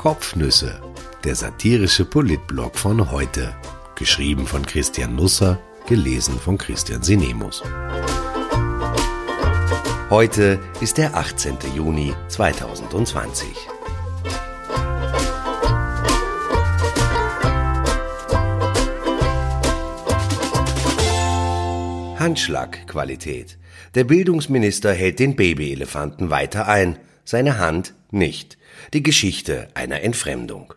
Kopfnüsse, der satirische Politblog von heute. Geschrieben von Christian Nusser, gelesen von Christian Sinemus. Heute ist der 18. Juni 2020. Handschlagqualität. Der Bildungsminister hält den Babyelefanten weiter ein, seine Hand nicht. Die Geschichte einer Entfremdung.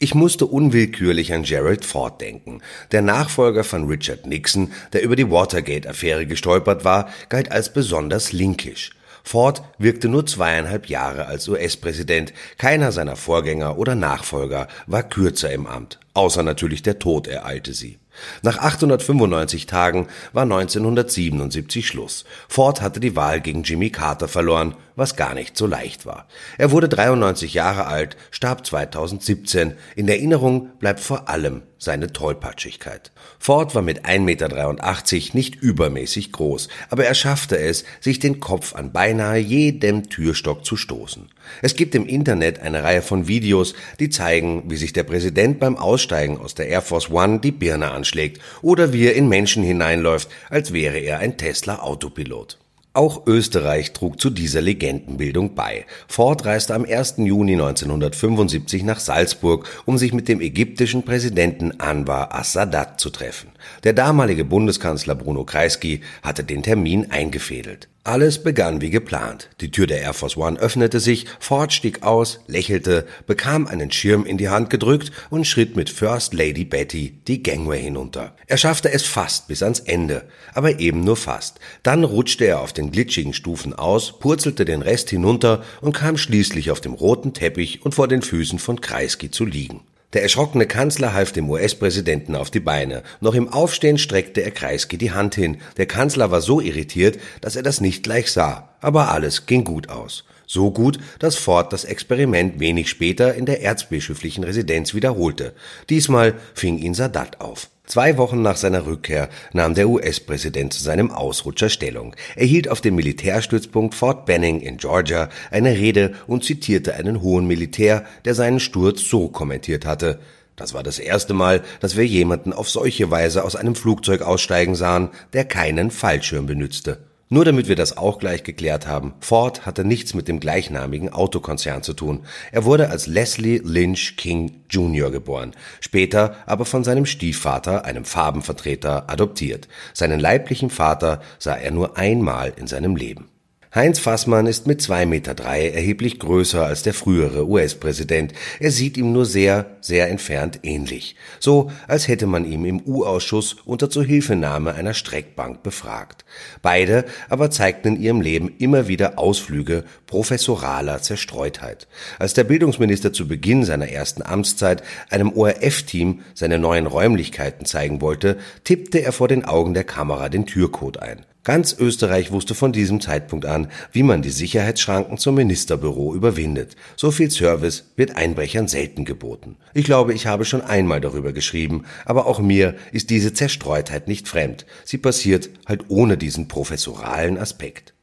Ich musste unwillkürlich an Gerald Ford denken. Der Nachfolger von Richard Nixon, der über die Watergate-Affäre gestolpert war, galt als besonders linkisch. Ford wirkte nur zweieinhalb Jahre als US-Präsident. Keiner seiner Vorgänger oder Nachfolger war kürzer im Amt, außer natürlich der Tod ereilte sie. Nach 895 Tagen war 1977 Schluss. Ford hatte die Wahl gegen Jimmy Carter verloren, was gar nicht so leicht war. Er wurde 93 Jahre alt, starb 2017. In Erinnerung bleibt vor allem seine Tollpatschigkeit. Ford war mit 1,83 Meter nicht übermäßig groß, aber er schaffte es, sich den Kopf an beinahe jedem Türstock zu stoßen. Es gibt im Internet eine Reihe von Videos, die zeigen, wie sich der Präsident beim Aussteigen aus der Air Force One die Birne anschlägt oder wie er in Menschen hineinläuft, als wäre er ein Tesla Autopilot. Auch Österreich trug zu dieser Legendenbildung bei. Ford reiste am 1. Juni 1975 nach Salzburg, um sich mit dem ägyptischen Präsidenten Anwar as-Sadat zu treffen. Der damalige Bundeskanzler Bruno Kreisky hatte den Termin eingefädelt. Alles begann wie geplant. Die Tür der Air Force One öffnete sich, Ford stieg aus, lächelte, bekam einen Schirm in die Hand gedrückt und schritt mit First Lady Betty die Gangway hinunter. Er schaffte es fast bis ans Ende, aber eben nur fast. Dann rutschte er auf den glitschigen Stufen aus, purzelte den Rest hinunter und kam schließlich auf dem roten Teppich und vor den Füßen von Kreisky zu liegen. Der erschrockene Kanzler half dem US-Präsidenten auf die Beine. Noch im Aufstehen streckte er Kreisky die Hand hin. Der Kanzler war so irritiert, dass er das nicht gleich sah. Aber alles ging gut aus. So gut, dass Ford das Experiment wenig später in der erzbischöflichen Residenz wiederholte. Diesmal fing ihn Sadat auf. Zwei Wochen nach seiner Rückkehr nahm der US-Präsident zu seinem Ausrutscher Stellung. Er hielt auf dem Militärstützpunkt Fort Benning in Georgia eine Rede und zitierte einen hohen Militär, der seinen Sturz so kommentiert hatte. Das war das erste Mal, dass wir jemanden auf solche Weise aus einem Flugzeug aussteigen sahen, der keinen Fallschirm benützte. Nur damit wir das auch gleich geklärt haben, Ford hatte nichts mit dem gleichnamigen Autokonzern zu tun. Er wurde als Leslie Lynch King Jr. geboren, später aber von seinem Stiefvater, einem Farbenvertreter, adoptiert. Seinen leiblichen Vater sah er nur einmal in seinem Leben. Heinz Fassmann ist mit zwei Meter drei erheblich größer als der frühere US-Präsident. Er sieht ihm nur sehr, sehr entfernt ähnlich. So, als hätte man ihn im U-Ausschuss unter Zuhilfenahme einer Streckbank befragt. Beide aber zeigten in ihrem Leben immer wieder Ausflüge professoraler Zerstreutheit. Als der Bildungsminister zu Beginn seiner ersten Amtszeit einem ORF-Team seine neuen Räumlichkeiten zeigen wollte, tippte er vor den Augen der Kamera den Türcode ein. Ganz Österreich wusste von diesem Zeitpunkt an, wie man die Sicherheitsschranken zum Ministerbüro überwindet. So viel Service wird Einbrechern selten geboten. Ich glaube, ich habe schon einmal darüber geschrieben, aber auch mir ist diese Zerstreutheit nicht fremd. Sie passiert halt ohne diesen professoralen Aspekt.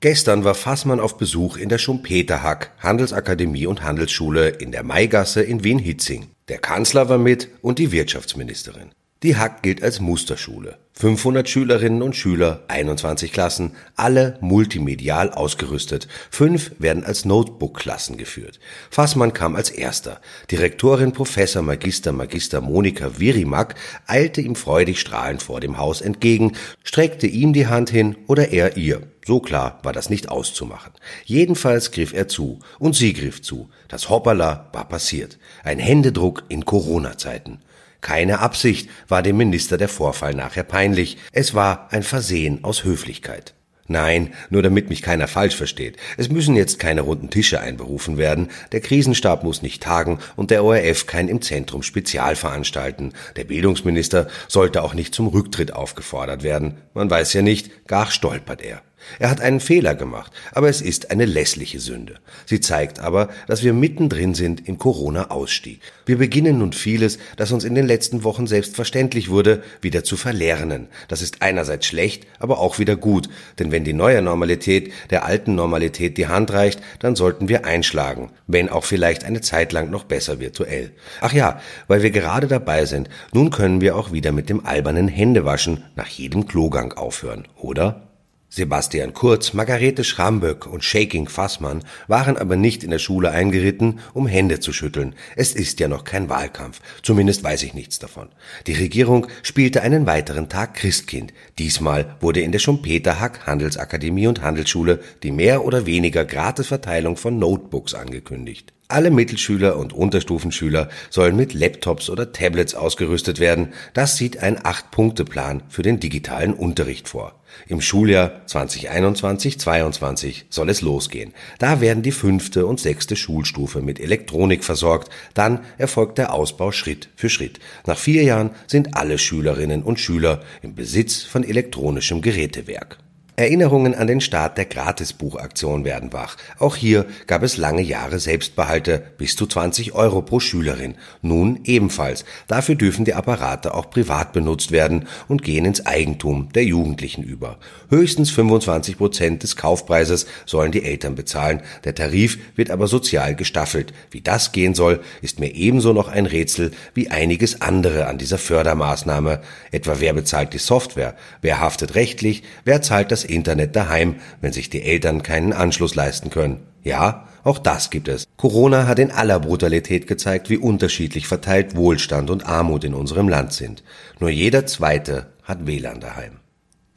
Gestern war Fassmann auf Besuch in der Schumpeterhack, Handelsakademie und Handelsschule in der Maigasse in Wien-Hitzing. Der Kanzler war mit und die Wirtschaftsministerin. Die Hack gilt als Musterschule. 500 Schülerinnen und Schüler, 21 Klassen, alle multimedial ausgerüstet. Fünf werden als Notebook-Klassen geführt. Fassmann kam als erster. Direktorin Professor Magister Magister Monika Virimak eilte ihm freudig strahlend vor dem Haus entgegen, streckte ihm die Hand hin oder er ihr. So klar war das nicht auszumachen. Jedenfalls griff er zu und sie griff zu. Das Hoppala war passiert. Ein Händedruck in Corona-Zeiten. Keine Absicht war dem Minister der Vorfall nachher peinlich, es war ein Versehen aus Höflichkeit. Nein, nur damit mich keiner falsch versteht. Es müssen jetzt keine runden Tische einberufen werden, der Krisenstab muss nicht tagen und der ORF kein im Zentrum Spezial veranstalten. Der Bildungsminister sollte auch nicht zum Rücktritt aufgefordert werden. Man weiß ja nicht, gar stolpert er. Er hat einen Fehler gemacht, aber es ist eine lässliche Sünde. Sie zeigt aber, dass wir mittendrin sind im Corona-Ausstieg. Wir beginnen nun vieles, das uns in den letzten Wochen selbstverständlich wurde, wieder zu verlernen. Das ist einerseits schlecht, aber auch wieder gut, denn wenn die neue Normalität der alten Normalität die Hand reicht, dann sollten wir einschlagen, wenn auch vielleicht eine Zeit lang noch besser virtuell. Ach ja, weil wir gerade dabei sind, nun können wir auch wieder mit dem albernen Händewaschen nach jedem Klogang aufhören, oder? Sebastian Kurz, Margarete Schramböck und Shaking Fassmann waren aber nicht in der Schule eingeritten, um Hände zu schütteln. Es ist ja noch kein Wahlkampf. Zumindest weiß ich nichts davon. Die Regierung spielte einen weiteren Tag Christkind. Diesmal wurde in der Schumpeter-Hack Handelsakademie und Handelsschule die mehr oder weniger Gratisverteilung von Notebooks angekündigt. Alle Mittelschüler und Unterstufenschüler sollen mit Laptops oder Tablets ausgerüstet werden. Das sieht ein Acht-Punkte-Plan für den digitalen Unterricht vor. Im Schuljahr 2021-22 soll es losgehen. Da werden die fünfte und sechste Schulstufe mit Elektronik versorgt. Dann erfolgt der Ausbau Schritt für Schritt. Nach vier Jahren sind alle Schülerinnen und Schüler im Besitz von elektronischem Gerätewerk. Erinnerungen an den Start der Gratisbuchaktion werden wach. Auch hier gab es lange Jahre Selbstbehalte bis zu 20 Euro pro Schülerin. Nun ebenfalls. Dafür dürfen die Apparate auch privat benutzt werden und gehen ins Eigentum der Jugendlichen über. Höchstens 25 Prozent des Kaufpreises sollen die Eltern bezahlen. Der Tarif wird aber sozial gestaffelt. Wie das gehen soll, ist mir ebenso noch ein Rätsel wie einiges andere an dieser Fördermaßnahme. Etwa wer bezahlt die Software? Wer haftet rechtlich? Wer zahlt das Internet daheim, wenn sich die Eltern keinen Anschluss leisten können. Ja, auch das gibt es. Corona hat in aller Brutalität gezeigt, wie unterschiedlich verteilt Wohlstand und Armut in unserem Land sind. Nur jeder Zweite hat WLAN daheim.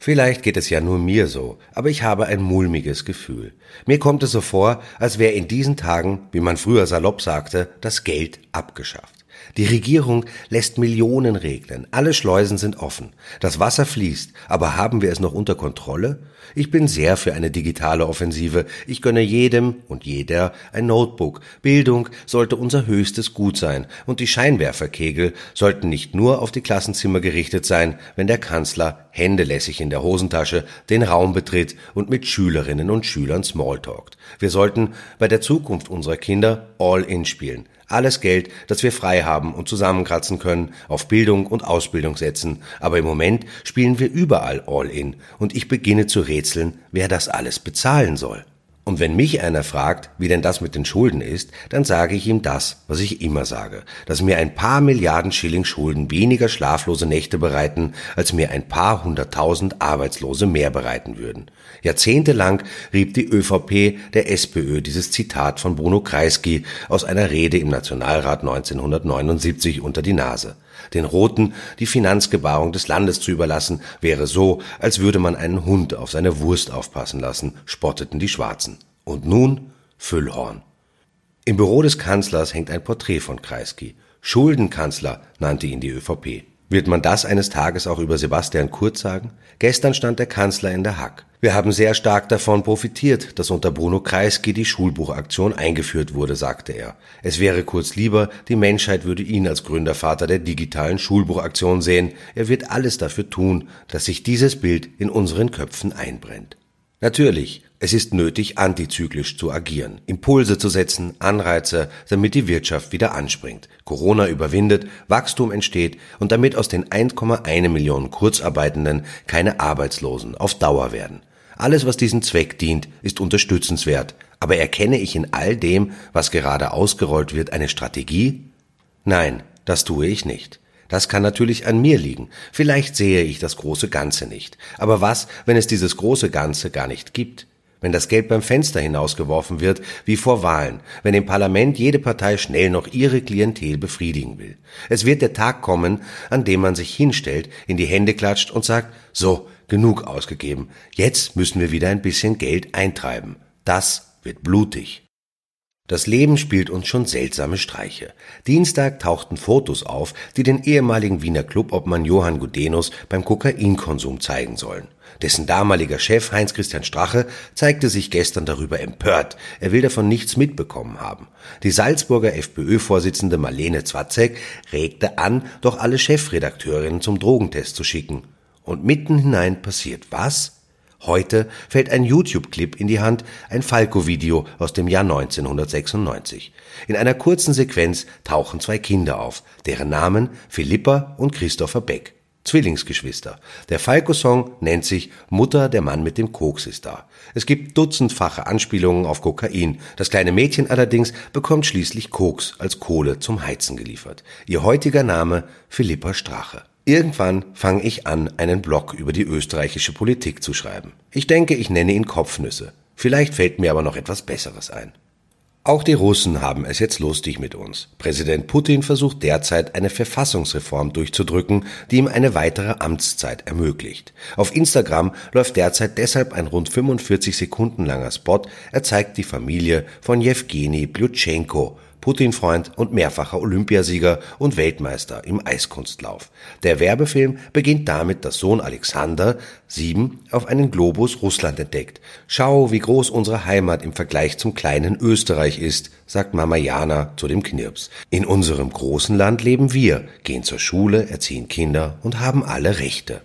Vielleicht geht es ja nur mir so, aber ich habe ein mulmiges Gefühl. Mir kommt es so vor, als wäre in diesen Tagen, wie man früher salopp sagte, das Geld abgeschafft. Die Regierung lässt Millionen regnen, alle Schleusen sind offen, das Wasser fließt, aber haben wir es noch unter Kontrolle? Ich bin sehr für eine digitale Offensive, ich gönne jedem und jeder ein Notebook. Bildung sollte unser höchstes Gut sein, und die Scheinwerferkegel sollten nicht nur auf die Klassenzimmer gerichtet sein, wenn der Kanzler händelässig in der Hosentasche den Raum betritt und mit Schülerinnen und Schülern Smalltalkt. Wir sollten bei der Zukunft unserer Kinder all in spielen alles Geld, das wir frei haben und zusammenkratzen können, auf Bildung und Ausbildung setzen. Aber im Moment spielen wir überall all in und ich beginne zu rätseln, wer das alles bezahlen soll. Und wenn mich einer fragt, wie denn das mit den Schulden ist, dann sage ich ihm das, was ich immer sage, dass mir ein paar Milliarden Schilling Schulden weniger schlaflose Nächte bereiten, als mir ein paar hunderttausend Arbeitslose mehr bereiten würden. Jahrzehntelang rieb die ÖVP der SPÖ dieses Zitat von Bruno Kreisky aus einer Rede im Nationalrat 1979 unter die Nase. Den Roten die Finanzgebarung des Landes zu überlassen, wäre so, als würde man einen Hund auf seine Wurst aufpassen lassen, spotteten die Schwarzen. Und nun Füllhorn. Im Büro des Kanzlers hängt ein Porträt von Kreisky. Schuldenkanzler nannte ihn die ÖVP. Wird man das eines Tages auch über Sebastian Kurz sagen? Gestern stand der Kanzler in der Hack. Wir haben sehr stark davon profitiert, dass unter Bruno Kreisky die Schulbuchaktion eingeführt wurde, sagte er. Es wäre kurz lieber, die Menschheit würde ihn als Gründervater der digitalen Schulbuchaktion sehen. Er wird alles dafür tun, dass sich dieses Bild in unseren Köpfen einbrennt. Natürlich, es ist nötig, antizyklisch zu agieren, Impulse zu setzen, Anreize, damit die Wirtschaft wieder anspringt, Corona überwindet, Wachstum entsteht und damit aus den 1,1 Millionen Kurzarbeitenden keine Arbeitslosen auf Dauer werden. Alles, was diesem Zweck dient, ist unterstützenswert, aber erkenne ich in all dem, was gerade ausgerollt wird, eine Strategie? Nein, das tue ich nicht. Das kann natürlich an mir liegen. Vielleicht sehe ich das große Ganze nicht. Aber was, wenn es dieses große Ganze gar nicht gibt? Wenn das Geld beim Fenster hinausgeworfen wird, wie vor Wahlen, wenn im Parlament jede Partei schnell noch ihre Klientel befriedigen will. Es wird der Tag kommen, an dem man sich hinstellt, in die Hände klatscht und sagt, so, genug ausgegeben, jetzt müssen wir wieder ein bisschen Geld eintreiben. Das wird blutig. Das Leben spielt uns schon seltsame Streiche. Dienstag tauchten Fotos auf, die den ehemaligen Wiener Clubobmann Johann Gudenus beim Kokainkonsum zeigen sollen. Dessen damaliger Chef Heinz-Christian Strache zeigte sich gestern darüber empört. Er will davon nichts mitbekommen haben. Die Salzburger FPÖ-Vorsitzende Marlene Zwatzek regte an, doch alle Chefredakteurinnen zum Drogentest zu schicken. Und mitten hinein passiert was? Heute fällt ein YouTube-Clip in die Hand, ein Falco-Video aus dem Jahr 1996. In einer kurzen Sequenz tauchen zwei Kinder auf, deren Namen Philippa und Christopher Beck. Zwillingsgeschwister. Der Falco-Song nennt sich Mutter, der Mann mit dem Koks ist da. Es gibt dutzendfache Anspielungen auf Kokain. Das kleine Mädchen allerdings bekommt schließlich Koks als Kohle zum Heizen geliefert. Ihr heutiger Name Philippa Strache. Irgendwann fange ich an, einen Blog über die österreichische Politik zu schreiben. Ich denke, ich nenne ihn Kopfnüsse. Vielleicht fällt mir aber noch etwas Besseres ein. Auch die Russen haben es jetzt lustig mit uns. Präsident Putin versucht derzeit eine Verfassungsreform durchzudrücken, die ihm eine weitere Amtszeit ermöglicht. Auf Instagram läuft derzeit deshalb ein rund 45 Sekunden langer Spot. Er zeigt die Familie von Jewgeni Blyutschenko, Putin-Freund und mehrfacher Olympiasieger und Weltmeister im Eiskunstlauf. Der Werbefilm beginnt damit, dass Sohn Alexander, sieben, auf einen Globus Russland entdeckt. Schau, wie groß unsere Heimat im Vergleich zum kleinen Österreich ist, sagt Mama Jana zu dem Knirps. In unserem großen Land leben wir, gehen zur Schule, erziehen Kinder und haben alle Rechte.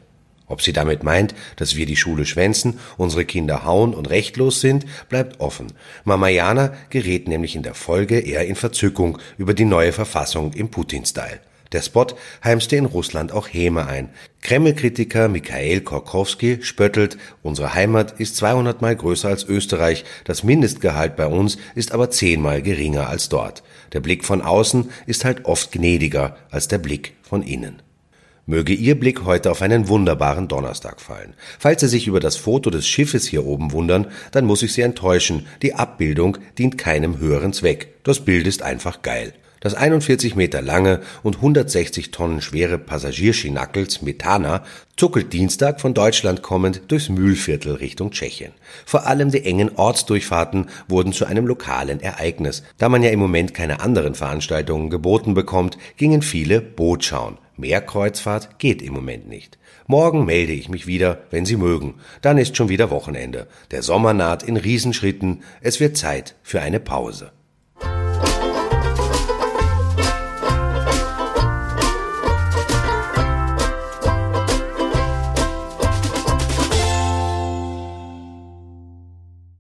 Ob sie damit meint, dass wir die Schule schwänzen, unsere Kinder hauen und rechtlos sind, bleibt offen. Mama Jana gerät nämlich in der Folge eher in Verzückung über die neue Verfassung im Putin-Style. Der Spot heimste in Russland auch Häme ein. Kreml-Kritiker Mikhail Korkowski spöttelt, unsere Heimat ist 200 mal größer als Österreich, das Mindestgehalt bei uns ist aber zehnmal geringer als dort. Der Blick von außen ist halt oft gnädiger als der Blick von innen. Möge Ihr Blick heute auf einen wunderbaren Donnerstag fallen. Falls Sie sich über das Foto des Schiffes hier oben wundern, dann muss ich Sie enttäuschen. Die Abbildung dient keinem höheren Zweck. Das Bild ist einfach geil. Das 41 Meter lange und 160 Tonnen schwere Passagierschinackels Metana zuckelt Dienstag von Deutschland kommend durchs Mühlviertel Richtung Tschechien. Vor allem die engen Ortsdurchfahrten wurden zu einem lokalen Ereignis. Da man ja im Moment keine anderen Veranstaltungen geboten bekommt, gingen viele Boot schauen. Mehr Kreuzfahrt geht im Moment nicht. Morgen melde ich mich wieder, wenn Sie mögen. Dann ist schon wieder Wochenende. Der Sommer naht in Riesenschritten. Es wird Zeit für eine Pause.